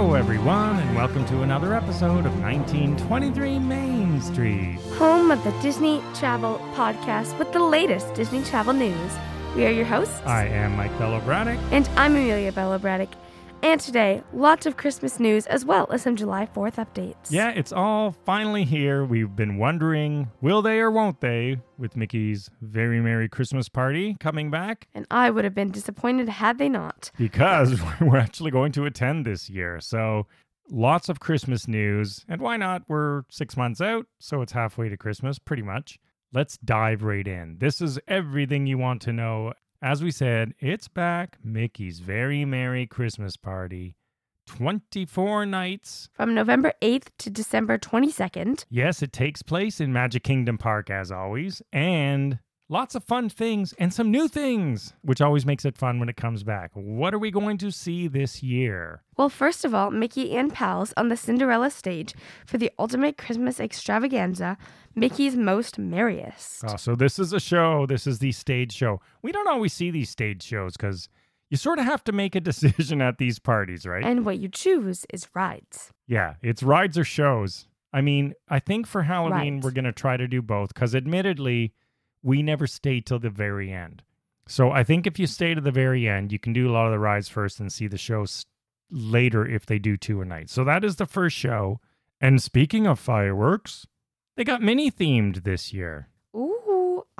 Hello, everyone, and welcome to another episode of 1923 Main Street. home of the Disney Travel Podcast with the latest Disney travel news. We are your hosts, I am Mike Bello Braddock. and I'm Amelia Bella Braddock. And today, lots of Christmas news as well as some July 4th updates. Yeah, it's all finally here. We've been wondering will they or won't they with Mickey's Very Merry Christmas Party coming back? And I would have been disappointed had they not. Because we're actually going to attend this year. So lots of Christmas news. And why not? We're six months out, so it's halfway to Christmas, pretty much. Let's dive right in. This is everything you want to know. As we said, it's back. Mickey's Very Merry Christmas Party. 24 nights. From November 8th to December 22nd, Yes, it takes place in Magic Kingdom Park as always. And lots of fun things and some new things, which always makes it fun when it comes back. What are we going to see this year? well, first of all, Mickey and pals on the Cinderella stage for the ultimate Christmas extravaganza, Mickey's Most Merriest. Oh, so this is a show. This is the stage show. We don't always see these stage shows because you sort of have to make a decision at these parties, right? And what you choose is rides. yeah, it's rides or shows. I mean, I think for Halloween, Right. we're going to try to do both because admittedly, we never stay till the very end. So I think if you stay to the very end, you can do a lot of the rides first and see the shows later if they do two a night. So that is the first show. And speaking of fireworks, they got Minnie themed this year.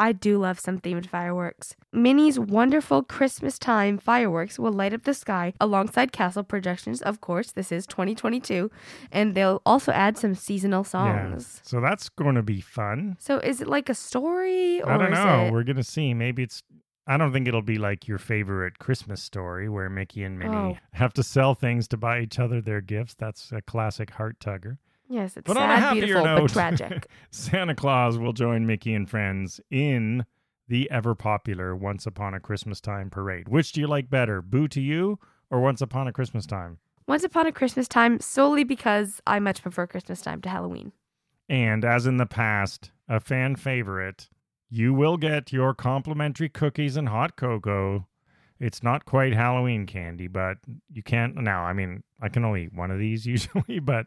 I do love some themed fireworks. Minnie's wonderful Christmas time fireworks will light up the sky alongside castle projections. Of course, this is 2022, and they'll also add some seasonal songs. Yeah. So that's going to be fun. So is it like a story or I don't know. it We're gonna see. Maybe it's. I don't think it'll be like your favorite Christmas story where Mickey and Minnie Oh. have to sell things to buy each other their gifts. That's a classic heart tugger. Yes, it's But sad, beautiful, note, but tragic. Santa Claus will join Mickey and friends in the ever popular Once Upon a Christmas Time parade. Which do you like better, Boo to You or Once Upon a Christmas Time? Once upon a Christmas time, solely because I much prefer Christmas time to Halloween. And as in the past, a fan favorite, you will get your complimentary cookies and hot cocoa. It's not quite Halloween candy, but you can't now. I mean, I can only eat one of these usually, but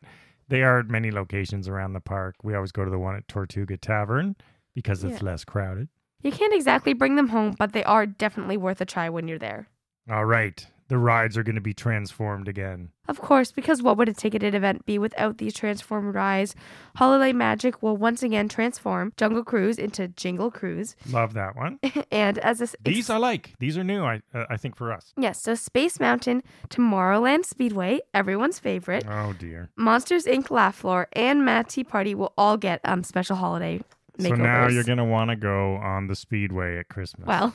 they are at many locations around the park. We always go to the one at Tortuga Tavern because it's Yeah. less crowded. You can't exactly bring them home, but they are definitely worth a try when you're there. All right, the rides are going to be transformed again. Of course, because what would a ticketed event be without these transformed rides? Holiday Magic will once again transform Jungle Cruise into Jingle Cruise, Love that one. and as a These I like. These are new. I uh, I think for us. yes, so Space Mountain, Tomorrowland Speedway, everyone's favorite, Oh dear. Monsters Inc. Laugh Floor, and Mad Tea Party will all get um special holiday makeovers. So now you're going to want to go on the speedway at Christmas. well,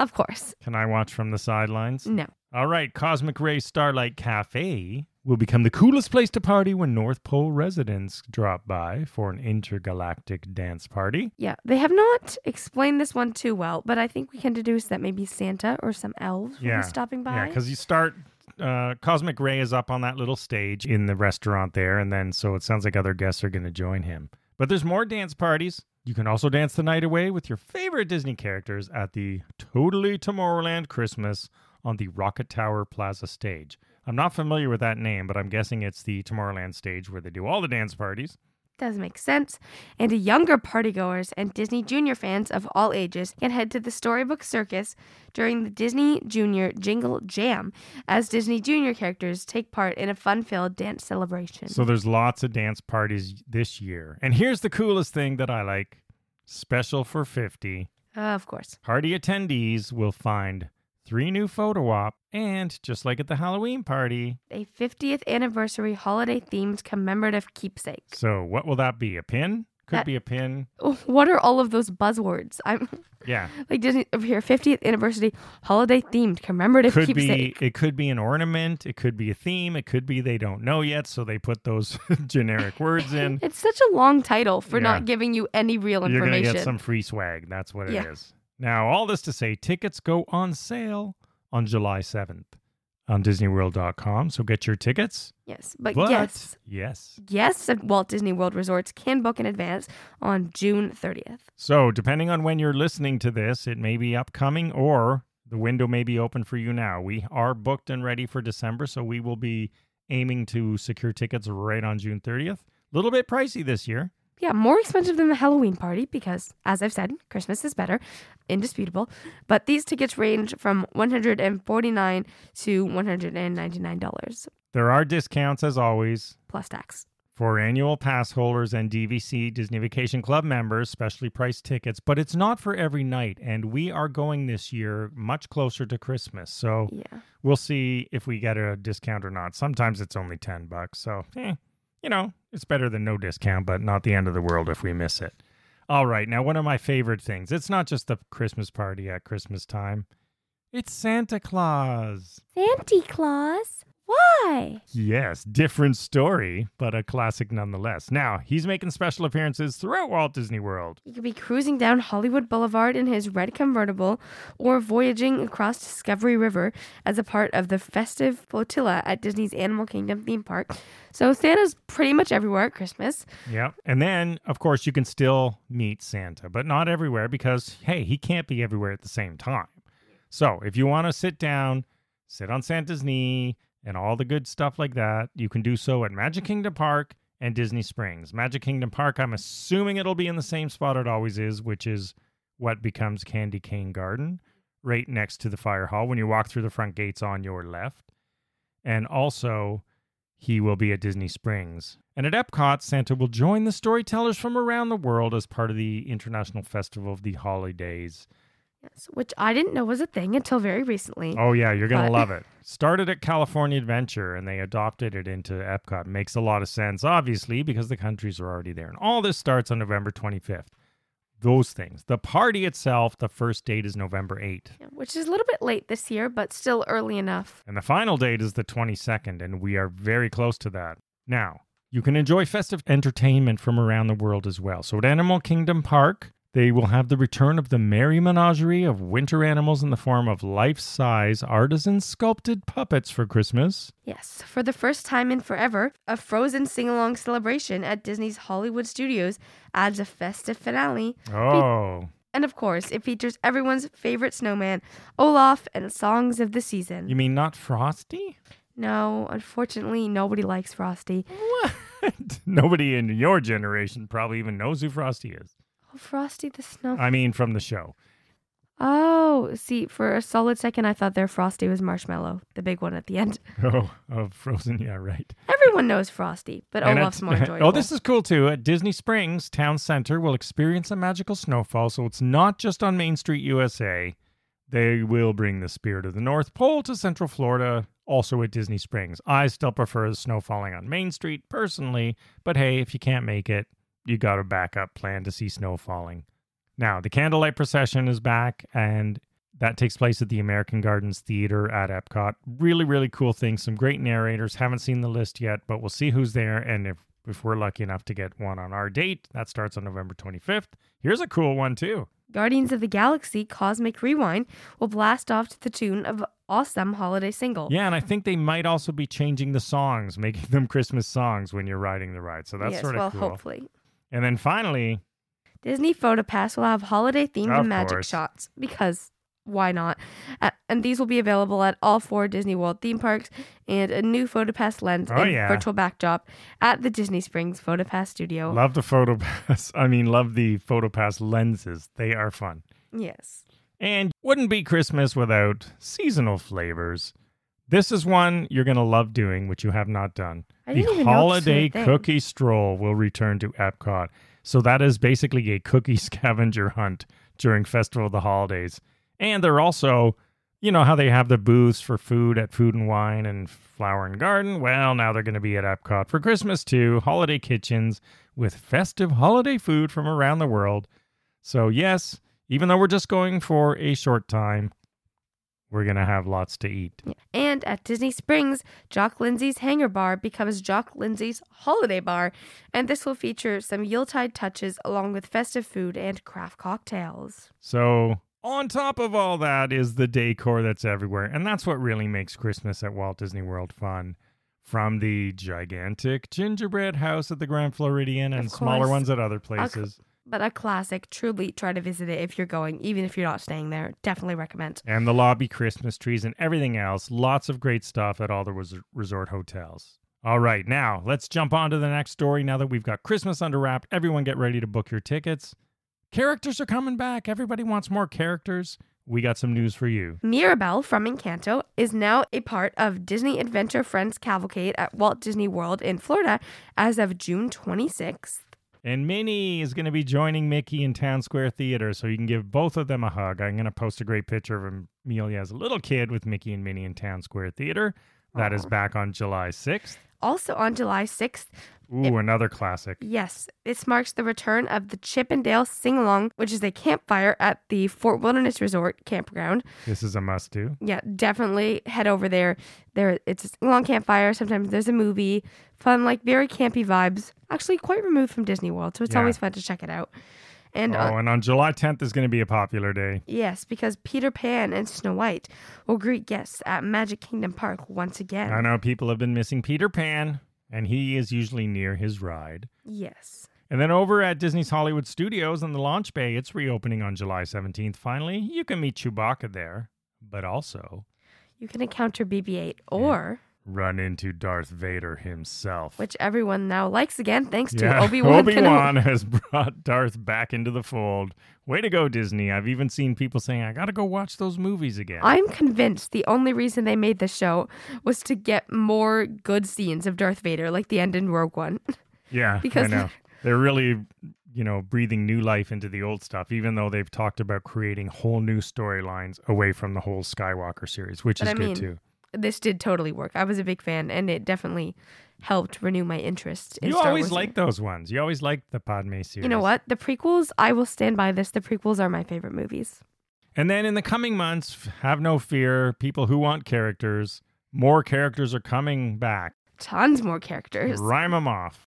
of course, Can I watch from the sidelines? no. All right, Cosmic Ray Starlight Cafe will become the coolest place to party when North Pole residents drop by for an intergalactic dance party. Yeah, they have not explained this one too well, but I think we can deduce that maybe Santa or some elves will be stopping by. Yeah, because you start. Uh, Cosmic Ray is up on that little stage in the restaurant there, and then so it sounds like other guests are going to join him. But there's more dance parties. You can also dance the night away with your favorite Disney characters at the Totally Tomorrowland Christmas on the Rocket Tower Plaza stage. I'm not familiar with that name, but I'm guessing it's the Tomorrowland stage where they do all the dance parties. Does make sense. And younger partygoers and Disney Junior fans of all ages can head to the Storybook Circus during the Disney Junior Jingle Jam as Disney Junior characters take part in a fun filled dance celebration. So there's lots of dance parties this year. And here's the coolest thing that I like special for 50. Uh, of course. Party attendees will find three new photo op and just like at the Halloween party. A 50th anniversary holiday themed commemorative keepsake. So what will that be? A pin? Could That- be a pin. What are all of those buzzwords? I'm Yeah. like Disney over here, 50th anniversary holiday themed commemorative Could keepsake. be it could be an ornament, it could be a theme, it could be they don't know yet, so they put those generic words in. It's such a long title for Yeah. not giving you any real information. You're gonna get some free swag. That's what it is. Now, all this to say, tickets go on sale on July 7th on DisneyWorld.com. So get your tickets. yes, but, But yes, yes. guests at Walt Disney World resorts can book in advance on June 30th. So depending on when you're listening to this, it may be upcoming or the window may be open for you now. We are booked and ready for December, so we will be aiming to secure tickets right on June 30th. A little bit pricey this year. Yeah, more expensive than the Halloween party because, as I've said, Christmas is better, indisputable. But these tickets range from 149 to $199 There are discounts as always plus tax. for annual pass holders and DVC Disney Vacation Club members, specially priced tickets, but it's not for every night. And we are going this year much closer to Christmas. So Yeah. we'll see if we get a discount or not. Sometimes it's only 10 bucks. So, eh, you know, it's better than no discount, but not the end of the world if we miss it. All right. Now, one of my favorite things it's not just the Christmas party at Christmas time, it's Santa Claus. Santa Claus? Why? Yes, different story, but a classic nonetheless. Now, he's making special appearances throughout Walt Disney World. He could be cruising down Hollywood Boulevard in his red convertible or voyaging across Discovery River as a part of the festive flotilla at Disney's Animal Kingdom theme park. So Santa's pretty much everywhere at Christmas. Yep. And then, of course, you can still meet Santa, but not everywhere because, hey, he can't be everywhere at the same time. So if you want to sit down, sit on Santa's knee, and all the good stuff like that, you can do so at Magic Kingdom Park and Disney Springs. Magic Kingdom Park, I'm assuming it'll be in the same spot it always is, which is what becomes Candy Cane Garden, right next to the fire hall when you walk through the front gates on your left. And also, he will be at Disney Springs. And at Epcot, Santa will join the storytellers from around the world as part of the International Festival of the Holidays. Yes, which I didn't know was a thing until very recently. Oh yeah, you're gonna But- love it. Started at California Adventure and they adopted it into Epcot. Makes a lot of sense, obviously, because the countries are already there. And all this starts on November 25th. Those things. The party itself, the first date is November 8th. Yeah, Which is a little bit late this year, but still early enough. And the final date is the 22nd, and we are very close to that. Now, you can enjoy festive entertainment from around the world as well. So at Animal Kingdom Park, they will have the return of the merry menagerie of winter animals in the form of life size artisan sculpted puppets for Christmas. Yes, for the first time in forever, a Frozen sing along celebration at Disney's Hollywood Studios adds a festive finale. Oh, And of course, it features everyone's favorite snowman, Olaf, and songs of the season. you mean not Frosty? no, unfortunately, nobody likes Frosty. What? Nobody in your generation probably even knows who Frosty is. Oh, Frosty the Snow. I mean, from the show. Oh, see, for a solid second, I thought their Frosty was Marshmallow, the big one at the end. Oh, of Frozen. Yeah, right. Everyone knows Frosty, but And Olaf's at- more oh, enjoyable. oh, this is cool too. At Disney Springs Town Center will experience a magical snowfall, so it's not just on Main Street, USA. They will bring the spirit of the North Pole to Central Florida, also at Disney Springs. I still prefer the snow falling on Main Street personally, but hey, if you can't make it, you got a backup plan to see snow falling. Now, the candlelight procession is back, and that takes place at the American Gardens Theater at Epcot. Really, really cool thing. Some great narrators. Haven't seen the list yet, but we'll see who's there. And if, if we're lucky enough to get one on our date, that starts on November 25th. Here's a cool one, too. Guardians of the Galaxy Cosmic Rewind will blast off to the tune of awesome holiday single. Yeah, and I think they might also be changing the songs, making them Christmas songs when you're riding the ride. So that's yes, sort well, of cool. hopefully. And then finally, Disney PhotoPass will have holiday themed Of magic course. shots because why not? Uh, and these will be available at all four Disney World theme parks and a new PhotoPass lens Oh, and yeah. virtual backdrop at the Disney Springs PhotoPass studio. love the photo pass. I mean, love the photo pass lenses. They are fun. yes. And wouldn't be Christmas without seasonal flavors. This is one you're going to love doing, which you have not done. The didn't even know this was a holiday cookie stroll will return to Epcot. So that is basically a cookie scavenger hunt during Festival of the Holidays. And they're also, you know, how they have the booths for food at Food and Wine and Flower and Garden. Well, now they're going to be at Epcot for Christmas too. Holiday kitchens with festive holiday food from around the world. So, yes, even though we're just going for a short time, we're going to have lots to eat. And at Disney Springs, Jock Lindsay's Hangar Bar becomes Jock Lindsay's Holiday Bar, and this will feature some Yuletide touches along with festive food and craft cocktails. So, on top of all that is the decor that's everywhere. And that's what really makes Christmas at Walt Disney World fun. From the gigantic gingerbread house at the Grand Floridian and smaller ones at other I'll places. But a classic. Truly try to visit it if you're going, even if you're not staying there. Definitely recommend. And the lobby Christmas trees and everything else. Lots of great stuff at all the res- resort hotels. All right, now let's jump on to the next story. Now that we've got Christmas under wrap, everyone get ready to book your tickets. Characters are coming back. Everybody wants more characters. We got some news for you. Mirabel from Encanto is now a part of Disney Adventure Friends Cavalcade at Walt Disney World in Florida as of June 26th. And Minnie is going to be joining Mickey in Town Square Theater, so you can give both of them a hug. I'm going to post a great picture of Amelia as a little kid with Mickey and Minnie in Town Square Theater. That is back on July 6th. Also on July 6th, Ooh, another classic. yes, this marks the return of the Chip 'n' Dale Sing Along, which is a campfire at the Fort Wilderness Resort campground. This is a must do. Yeah, definitely head over there. There, it's a sing along campfire. Sometimes there's a movie, fun, like very campy vibes. Actually, quite removed from Disney World, so it's Yeah. always fun to check it out. And uh, Oh, and on July 10th is going to be a popular day. Yes, because Peter Pan and Snow White will greet guests at Magic Kingdom Park once again. I know people have been missing Peter Pan, and he is usually near his ride. Yes. And then over at Disney's Hollywood Studios in the Launch Bay, it's reopening on July 17th. Finally, you can meet Chewbacca there, but also You can encounter BB 8 or, run into Darth Vader himself. which everyone now likes again thanks to yeah, Obi Wan Obi-Wan has brought Darth back into the fold. Way to go, Disney. I've even seen people saying, I got to go watch those movies again. I'm convinced the only reason they made the show was to get more good scenes of Darth Vader, like the end in Rogue One. Yeah, Because- I know. They're really, you know, breathing new life into the old stuff, even though they've talked about creating whole new storylines away from the whole Skywalker series, which But is I good mean, too. This did totally work. I was a big fan, and it definitely helped renew my interest in You Star always Wars. like those ones. You always liked the Padme series. You know what? The prequels, I will stand by this. The prequels are my favorite movies. And then in the coming months, have no fear. People who want characters, more characters are coming back. Tons more characters. Rhyme them off.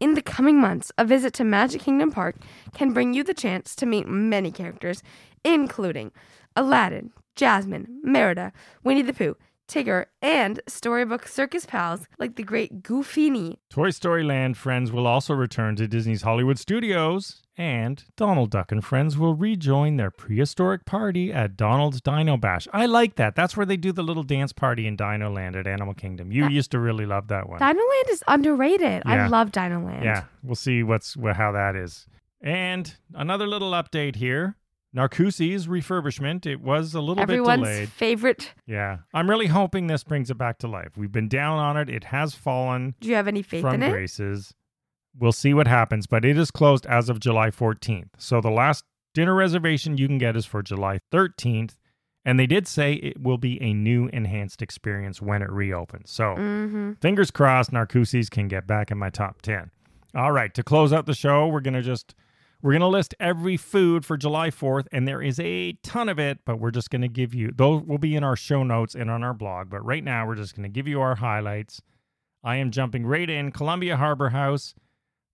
In the coming months, a visit to Magic Kingdom Park can bring you the chance to meet many characters, including Aladdin, Jasmine, Merida, Winnie the Pooh, Tigger, and storybook circus pals like the great Goofini. Toy Story Land friends will also return to Disney's Hollywood Studios, and Donald Duck and friends will rejoin their prehistoric party at Donald's Dino Bash. I like that. That's where they do the little dance party in Dino Land at Animal Kingdom. You That- used to really love that one. Dino Land is underrated. I love Dino Land. Yeah, we'll see what's how that is. And another little update here. Narcoossee's refurbishment. It was a little Everyone's bit delayed. favorite. Yeah. I'm really hoping this brings it back to life. We've been down on it. It has fallen Do you have any faith from in it? graces. We'll see what happens, but it is closed as of July 14th. So the last dinner reservation you can get is for July 13th. And they did say it will be a new enhanced experience when it reopens. So Mm-hmm. fingers crossed Narcoossee's can get back in my top 10. All right, to close out the show, we're going to just we're going to list every food for July 4th and there is a ton of it, but we're just going to give you those will be in our show notes and on our blog, but right now we're just going to give you our highlights. I am jumping right in Columbia Harbor House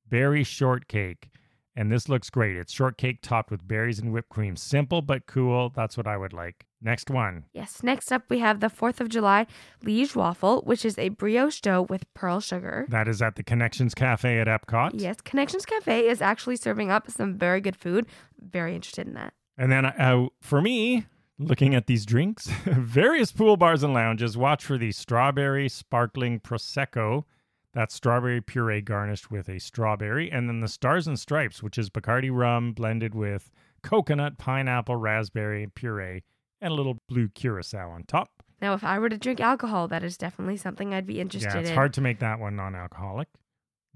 berry shortcake. And this looks great. It's shortcake topped with berries and whipped cream. Simple but cool. That's what I would like. Next one. Yes. Next up, we have the 4th of July Liege waffle, which is a brioche dough with pearl sugar. That is at the Connections Cafe at Epcot. Yes, Connections Cafe is actually serving up some very good food. Very interested in that. And then uh, for me, looking at these drinks, various pool bars and lounges, watch for the strawberry sparkling prosecco. That's strawberry puree garnished with a strawberry, and then the stars and stripes, which is Bacardi rum blended with coconut, pineapple, raspberry puree, and a little blue curacao on top. Now, if I were to drink alcohol, that is definitely something I'd be interested in. yeah, it's in. hard to make that one non-alcoholic.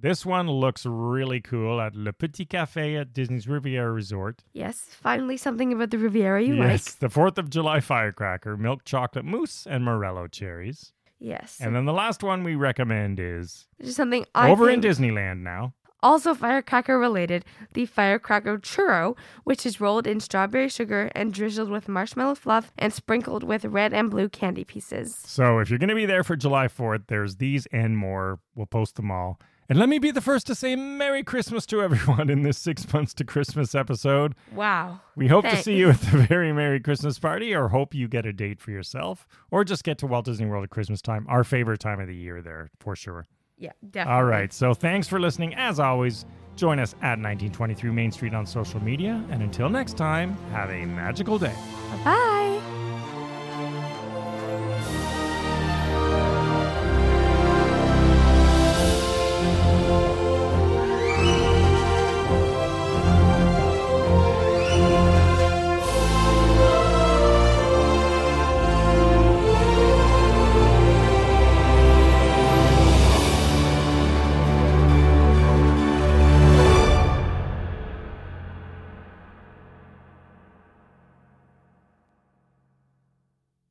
This one looks really cool at Le Petit Cafe at Disney's Riviera Resort. Yes, finally something about the Riviera you yes, like. the Fourth of July firecracker, milk chocolate mousse, and morello cherries. Yes. And then the last one we recommend is something I over in think Disneyland now. also firecracker related, the firecracker churro, which is rolled in strawberry sugar and drizzled with marshmallow fluff and sprinkled with red and blue candy pieces. So if you're going to be there for July 4th, there's these and more. We'll post them all. And let me be the first to say Merry Christmas to everyone in this six months to Christmas episode. Wow. We hope to see you at the very Merry Christmas party, or hope you get a date for yourself, or just get to Walt Disney World at Christmas time, our favorite time of the year there, for sure. Yeah, definitely. All right. So thanks for listening. As always, join us at 1923 Main Street on social media. And until next time, have a magical day. Bye bye.